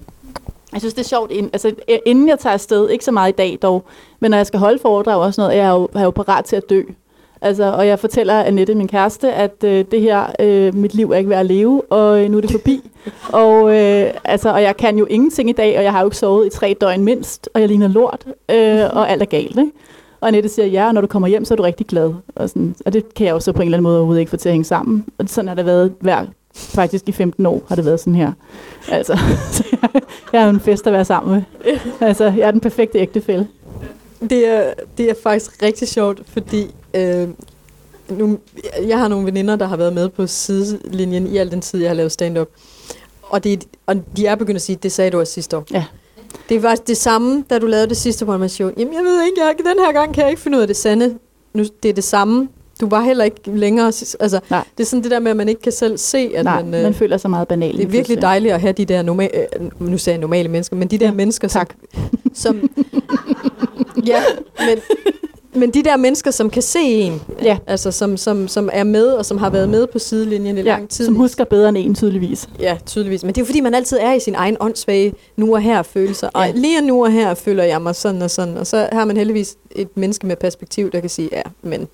Jeg synes, det er sjovt, ind, altså, inden jeg tager afsted, ikke så meget i dag dog, men når jeg skal holde foredrag og sådan noget, jeg er jo, er jo parat til at dø. Altså, og jeg fortæller Annette, min kæreste, at øh, det her, øh, mit liv er ikke værd at leve, og øh, nu er det forbi. og, øh, altså, og jeg kan jo ingenting i dag, og jeg har jo ikke sovet i tre døgn mindst, og jeg ligner lort, øh, og alt er galt. Ikke? Og Annette siger, ja, og når du kommer hjem, så er du rigtig glad. Og, sådan, og det kan jeg jo så på en eller anden måde overhovedet ikke få til at hænge sammen. Og sådan har det været hver, faktisk i 15 år har det været sådan her. Altså, så jeg, er en fest at være sammen med. Altså, jeg er den perfekte ægtefælle. Det er, det er faktisk rigtig sjovt, fordi øh, nu, jeg har nogle veninder, der har været med på sidelinjen i al den tid, jeg har lavet stand-up. Og, det, og de er begyndt at sige, det sagde du også sidste år. Ja. Det var det samme, da du lavede det sidste show. Jamen, jeg ved ikke, jeg, den her gang kan jeg ikke finde ud af det sande. Nu, det er det samme. Du var heller ikke længere... Altså, Nej. det er sådan det der med, at man ikke kan selv se, at Nej, man... øh, man føler sig meget banal. det er virkelig dejligt at have de der normale, øh, nu sagde jeg normale mennesker, men de der Ja, mennesker, som, tak. som ja, men, men de der mennesker, som kan se en, Ja. altså som, som, som er med, og som har været med på sidelinjen i Ja, lang tid. som husker bedre end en tydeligvis. Ja, tydeligvis. Men det er jo fordi, man altid er i sin egen åndssvage nu og her følelser. Og Ja. lige nu og her føler jeg mig sådan og sådan. Og så har man heldigvis et menneske med perspektiv, der kan sige, ja, men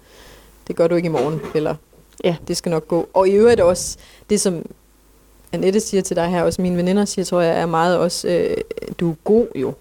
det gør du ikke i morgen. Eller Ja. det skal nok gå. Og i øvrigt også, det som Annette siger til dig her, også mine veninder siger, tror jeg, er meget også, øh, du er god jo.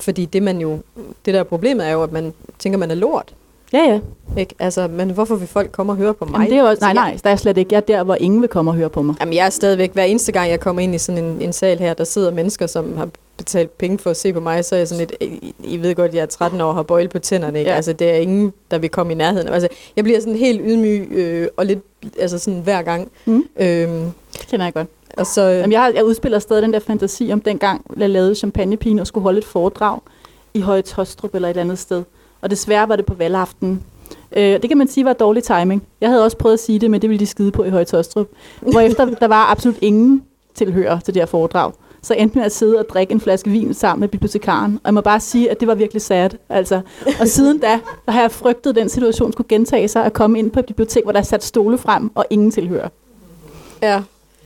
Fordi det man jo, det der problemet er jo, at man tænker, man er lort. Ja, ja. Ikke? Altså, men hvorfor vil folk komme og høre på mig? Jamen, det er jo også, nej, nej, der er slet ikke. Jeg er der, hvor ingen vil komme og høre på mig. Jamen, jeg er stadigvæk, hver eneste gang, jeg kommer ind i sådan en, en sal her, der sidder mennesker, som har betalt penge for at se på mig, så er jeg sådan lidt, I, I ved godt, jeg er 13 år og har bøjle på tænderne, ikke? Ja. Altså, det er ingen, der vil komme i nærheden. Altså, jeg bliver sådan helt ydmyg, øh, og lidt, altså sådan hver gang. Mm. Øhm, Det kender jeg godt. Og så, Jamen, jeg, har, jeg udspiller stadig den der fantasi om dengang, jeg lavede champagnepigen og skulle holde et foredrag i Høje Tostrup eller et andet sted. Og desværre var det på valgaften. Øh, det kan man sige var dårlig timing. Jeg havde også prøvet at sige det, men det ville de skide på i Høje Tostrup. Hvorefter der var absolut ingen tilhører til det her foredrag. Så endte med at sidde og drikke en flaske vin sammen med bibliotekaren. Og jeg må bare sige, at det var virkelig sad. Altså. Og siden da, der har jeg frygtet, at den situation skulle gentage sig at komme ind på et bibliotek, hvor der er sat stole frem, og ingen tilhører. ja.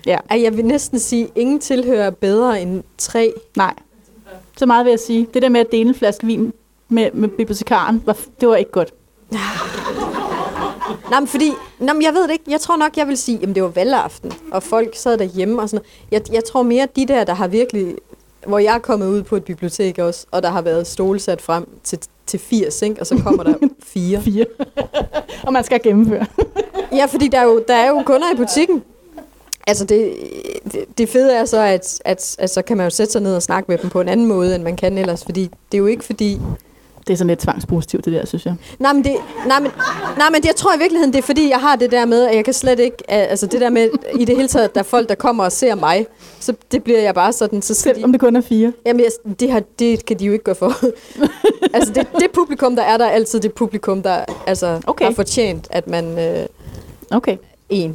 Ja. Ej, jeg vil næsten sige, ingen tilhører bedre end tre. Nej. Så meget vil jeg sige. Det der med at dele en flaske vin med, med bibliotekaren, var, det var ikke godt. Nej, men fordi, nå, men jeg ved det ikke. Jeg tror nok, jeg vil sige, at det var valgaften, og folk sad derhjemme og sådan noget. Jeg, jeg tror mere, at de der, der har virkelig hvor jeg er kommet ud på et bibliotek også, og der har været stole sat frem til, til 80, ikke? og så kommer der fire. Fire. og man skal gennemføre. Ja, fordi der er jo, der er jo kunder i butikken. Altså det, det, fede er så, at, at, at så kan man jo sætte sig ned og snakke med dem på en anden måde, end man kan ellers. Fordi det er jo ikke fordi... Det er sådan lidt tvangspositivt, det der, synes jeg. Nej, men, det, nej, men, nej, men jeg tror i virkeligheden, det er fordi, jeg har det der med, at jeg kan slet ikke... Altså det der med, i det hele taget, at der er folk, der kommer og ser mig, så det bliver jeg bare sådan... Så Selv om det kun er fire. Jamen, jeg, det, har, det kan de jo ikke gøre for. altså, det, det publikum, der er der, er altid det publikum, der altså, Okay. har fortjent, at man... Øh, Okay. En.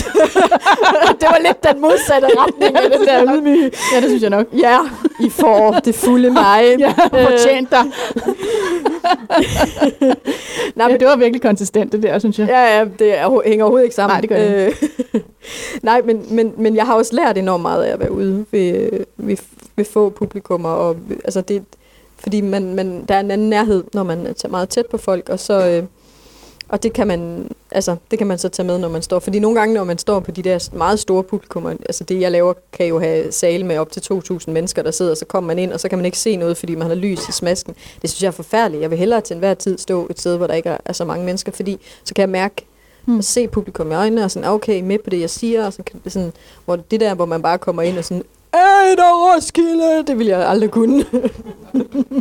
det var lidt den modsatte retning af den der ydmyge. Ja, det synes jeg nok. Ja, I får det fulde mig. Ja, fortjent dig. Nej, Ja, men, det var virkelig konsistent, det der, synes jeg. ja, ja, det er, hænger overhovedet ikke sammen. Nej, det gør det Øh, Nej, men, men, men jeg har også lært enormt meget af at være ude ved, ved, ved få publikummer. Og, altså det, fordi man, man, der er en anden nærhed, når man er meget tæt på folk, og så... Øh, og det kan man altså det kan man så tage med når man står. Fordi nogle gange når man står på de der meget store publikummer altså det jeg laver kan jo have sale med op til 2000 mennesker der sidder og så kommer man ind og så kan man ikke se noget fordi man har lys i smasken. Det synes jeg er forfærdeligt. Jeg vil hellere til enhver tid stå et sted hvor der ikke er, er så mange mennesker fordi så kan jeg mærke Hmm. og se publikum i øjnene og sådan, okay, med på det, jeg siger, og så kan det sådan, hvor det der, hvor man bare kommer ind og sådan, Ej, der er Roskilde! Det vil jeg aldrig kunne.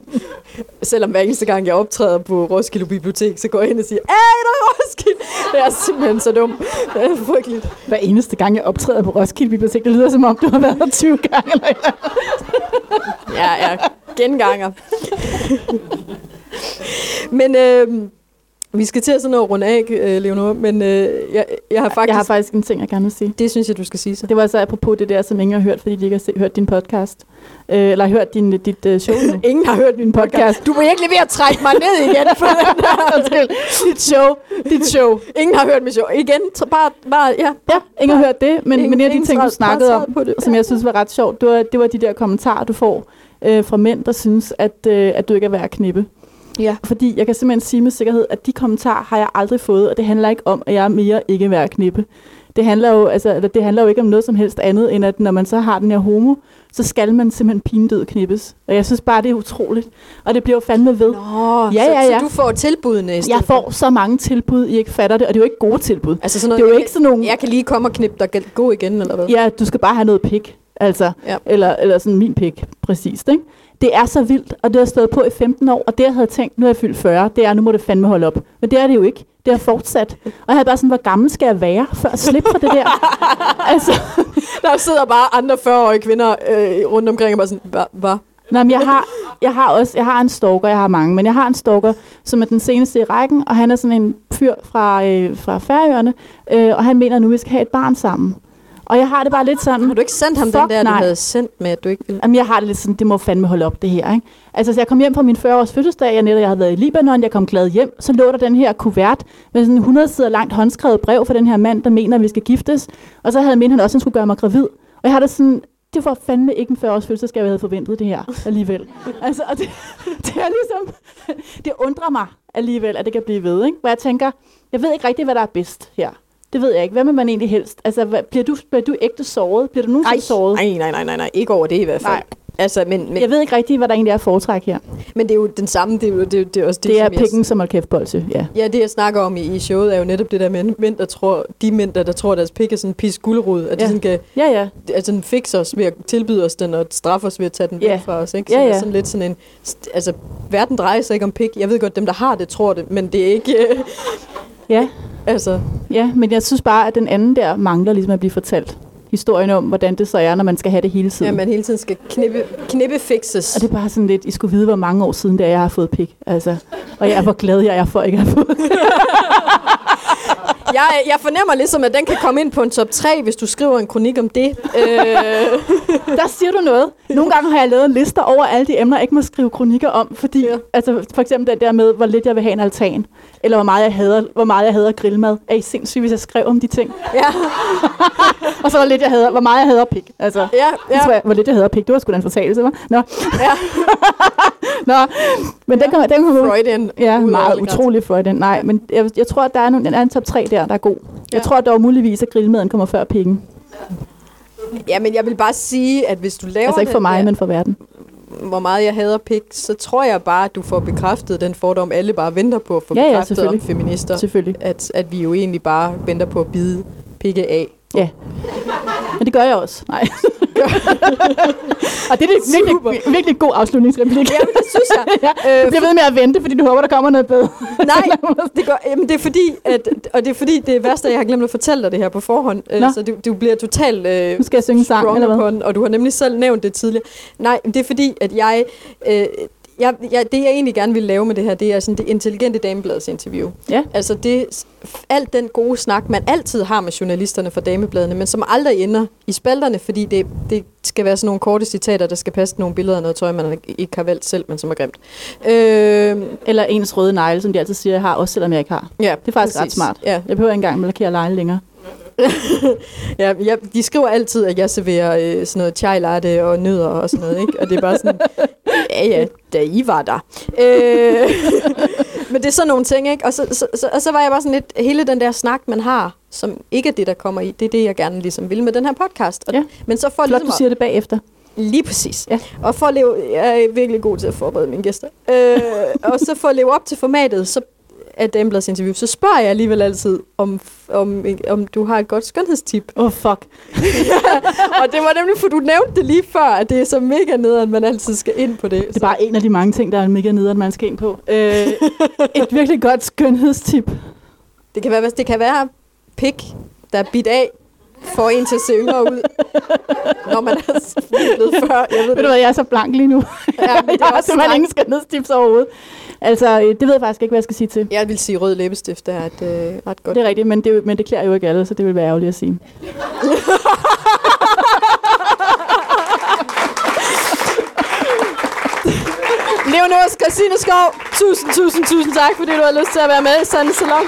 Selvom hver eneste gang, jeg optræder på Roskilde Bibliotek, så går jeg ind og siger, Ej, der er Roskilde! Det er simpelthen så dumt. Det er frygteligt. Hver eneste gang, jeg optræder på Roskilde Bibliotek, det lyder som om, du har været der 20 gange. Eller. Ja, ja, genganger. Men øh, vi skal til at sådan noget runde af, øh, Leonor, men øh, jeg, jeg har faktisk... Jeg har faktisk en ting, jeg gerne vil sige. Det synes jeg, du skal sige så. Det var så apropos det der, som ingen har hørt, fordi de ikke har se, hørt din podcast. Øh, eller hørt din, dit uh, show nu. Ingen har hørt min podcast. Du er virkelig ved at trække mig ned igen for den der. Dit show. Dit show. Ingen har hørt mit show. Igen, bare, bare ja. Ja, ingen har hørt det, men, Ingen- men en af de ting, du snakkede om, det. som jeg synes var ret sjovt, det var, det var de der kommentarer, du får øh, fra mænd, der synes, at, øh, at du ikke er værd at knippe. Ja. Fordi jeg kan simpelthen sige med sikkerhed, at de kommentarer har jeg aldrig fået, og det handler ikke om, at jeg er mere ikke værd at knippe. Det handler, jo, altså, det handler jo ikke om noget som helst andet, end at når man så har den her homo, så skal man simpelthen pinedød knippes. Og jeg synes bare, det er utroligt. Og det bliver jo fandme ved. Nå, Ja, så, ja, ja. så du får tilbudene i stedet Jeg får så mange tilbud, I ikke fatter det, og det er jo ikke gode tilbud. Altså sådan noget, Det er jo ikke sådan nogle... Jeg kan lige komme og knippe dig gå igen, eller hvad? Ja, du skal bare have noget pik. Altså, Ja. eller, eller sådan min pik, præcist. Ikke? Det er så vildt, og det har stået på i 15 år, og det jeg havde tænkt, nu er jeg fyldt 40, det er, nu må det fandme holde op. Men det er det jo ikke. Det har fortsat. Og jeg havde bare sådan, hvor gammel skal jeg være, før jeg slipper for det der? altså, Der sidder bare andre 40-årige kvinder øh, rundt omkring og bare sådan, hvad? Hva? nej, men jeg har, jeg har også, jeg har en stalker, jeg har mange, men jeg har en stalker, som er den seneste i rækken, og han er sådan en fyr fra, øh, fra Færøerne, øh, og han mener nu, vi skal have et barn sammen. Og jeg har det bare lidt sådan... Har du ikke sendt ham den der, nej. du havde sendt med, at du ikke ville? Jamen, jeg har det lidt sådan, det må fandme holde op, det her, ikke? Altså, så jeg kom hjem fra min 40-års fødselsdag, jeg netop jeg havde været i Libanon, jeg kom glad hjem, så lå der den her kuvert med sådan en 100 sider langt håndskrevet brev fra den her mand, der mener, at vi skal giftes. Og så havde ment han også, at han skulle gøre mig gravid. Og jeg har det sådan, det var fandme ikke en 40-års fødselsdag, jeg havde forventet det her alligevel. altså, og det, det er ligesom, det undrer mig alligevel, at det kan blive ved, ikke? Hvor jeg tænker, jeg ved ikke rigtig, hvad der er bedst her. Det ved jeg ikke. Hvad vil man egentlig helst? Altså, hvad, bliver, du, bliver du ægte såret? Bliver du nogensinde såret? nej, nej, nej, nej, nej, ikke over det i hvert fald. Nej. Altså, men, men, Jeg ved ikke rigtig, hvad der egentlig er at foretrække her. men det er jo den samme, det er jo det, er- det er også det, Det, det er som jeg- pikken som er kæft bolse, ja. Ja, det jeg snakker om i, i showet er jo netop det der med mænd, der tror, de mænd, der, der tror, at deres pik er sådan en pis guldrod, at de Ja. sådan kan Ja, ja. altså, den fikse os ved at tilbyde os den, og straffe os ved at tage den Ja. væk fra os. Ikke? Så Ja, det er ja. sådan lidt sådan en... Altså, verden drejer sig ikke om pik. Jeg ved godt, dem, der har det, tror det, men det er ikke... Ja, altså, ja, men jeg synes bare, at den anden der mangler ligesom at blive fortalt. Historien om, hvordan det så er, når man skal have det hele ja, tiden. man hele tiden skal knippe, knippe fixes. Og det er bare sådan lidt, I skulle vide, hvor mange år siden det er, jeg har fået pik. Altså, og jeg er hvor glad jeg er for, at jeg ikke har fået Jeg, jeg fornemmer ligesom, at den kan komme ind på en top 3, hvis du skriver en kronik om det. Øh, Der siger du noget. Nogle gange har jeg lavet en liste over alle de emner, jeg ikke må skrive kronikker om, fordi, Ja. altså for eksempel den der med, hvor lidt jeg vil have en altan, eller hvor meget jeg hader, hvor meget jeg hader grillmad. Er I sindssygt, hvis jeg skrev om de ting? ja, Og så hvor lidt jeg hader, hvor meget jeg hader pik. Altså, ja, Ja. ja. Jeg, hvor lidt jeg hader pik. Det var sgu da en fortalelse, var? Nå. Ja. Nå, men den kommer, den kommer Freudian. Ja, meget utrolig den. Nej, men jeg, jeg tror, at der er, en top 3 der, der er god. Jeg Ja. tror dog muligvis, at grillmaden kommer før pikken. Ja, men jeg vil bare sige, at hvis du laver Altså ikke for mig, der, men for verden. hvor meget jeg hader pik, så tror jeg bare, at du får bekræftet den fordom, alle bare venter på at få Ja, ja, bekræftet om selvfølgelig. feminister. Selvfølgelig. At, at vi jo egentlig bare venter på at bide pikke af. Ja. Men det gør jeg også. Nej. og det er en virkelig, virkelig god afslutningsreplik. Ja, det synes jeg. ja. Øh, bliver ved med at vente, fordi du håber, der kommer noget bedre. Nej, det, gør, jamen det er fordi, at, og det er fordi, det er værst, at jeg har glemt at fortælle dig det her på forhånd. Øh, Nå. Så du, du bliver totalt øh, Nu skal jeg synge sang, eller hvad? upon, og du har nemlig selv nævnt det tidligere. Nej, det er fordi, at jeg... Øh, jeg, jeg, det jeg egentlig gerne vil lave med det her, det er sådan det intelligente damebladets interview. Ja. Altså det, alt den gode snak, man altid har med journalisterne fra damebladene, men som aldrig ender i spalterne, fordi det, det skal være sådan nogle korte citater, der skal passe nogle billeder af noget tøj, man ikke har valgt selv, men som er grimt. Øh, Eller ens røde negle, som de altid siger, jeg har, også selvom jeg ikke har. ja, Det er faktisk ret smart. Ja, Jeg behøver ikke engang at lakere negle længere. Ja, jeg, de skriver altid, at jeg serverer øh, sådan noget chai latte og nødder og sådan noget, ikke? Og det er bare sådan, ja ja, da I var der. Øh, men det er sådan nogle ting, ikke? Og så, så, så, og så var jeg bare sådan lidt, hele den der snak, man har, som ikke er det, der kommer i, det er det, jeg gerne ligesom vil med den her podcast. Og, Ja. Men så for Flot, ligesom du siger det bagefter. Lige præcis. Ja. Og for at leve, jeg er virkelig god til at forberede mine gæster. Øh, og så for at leve op til formatet, så af Damebladets interview, så spørger jeg alligevel altid, om, om, om du har et godt skønhedstip. Oh, fuck. og det var nemlig, for du nævnte det lige før, at det er så mega nederen, at man altid skal ind på det. Det er bare en af de mange ting, der er mega nederen, man skal ind på. Øh, et virkelig godt skønhedstip. det, kan være, det kan være pik, der er bidt af, får en til at se yngre ud, når man er blevet før. Jeg ved Ved du det. hvad, jeg er så blank lige nu. Ja, men det er har også strengt. ingen skønhedstips overhovedet. Altså, øh, det ved jeg faktisk ikke, hvad jeg skal sige til. Jeg vil sige, rød læbestift er et øh, ret godt. Det er rigtigt, men det, men det klæder jo ikke alle, så det vil være ærgerligt at sige. Leonora Christine Skov, tusind, tusind, tusind tak, fordi du har lyst til at være med i Sande Salon.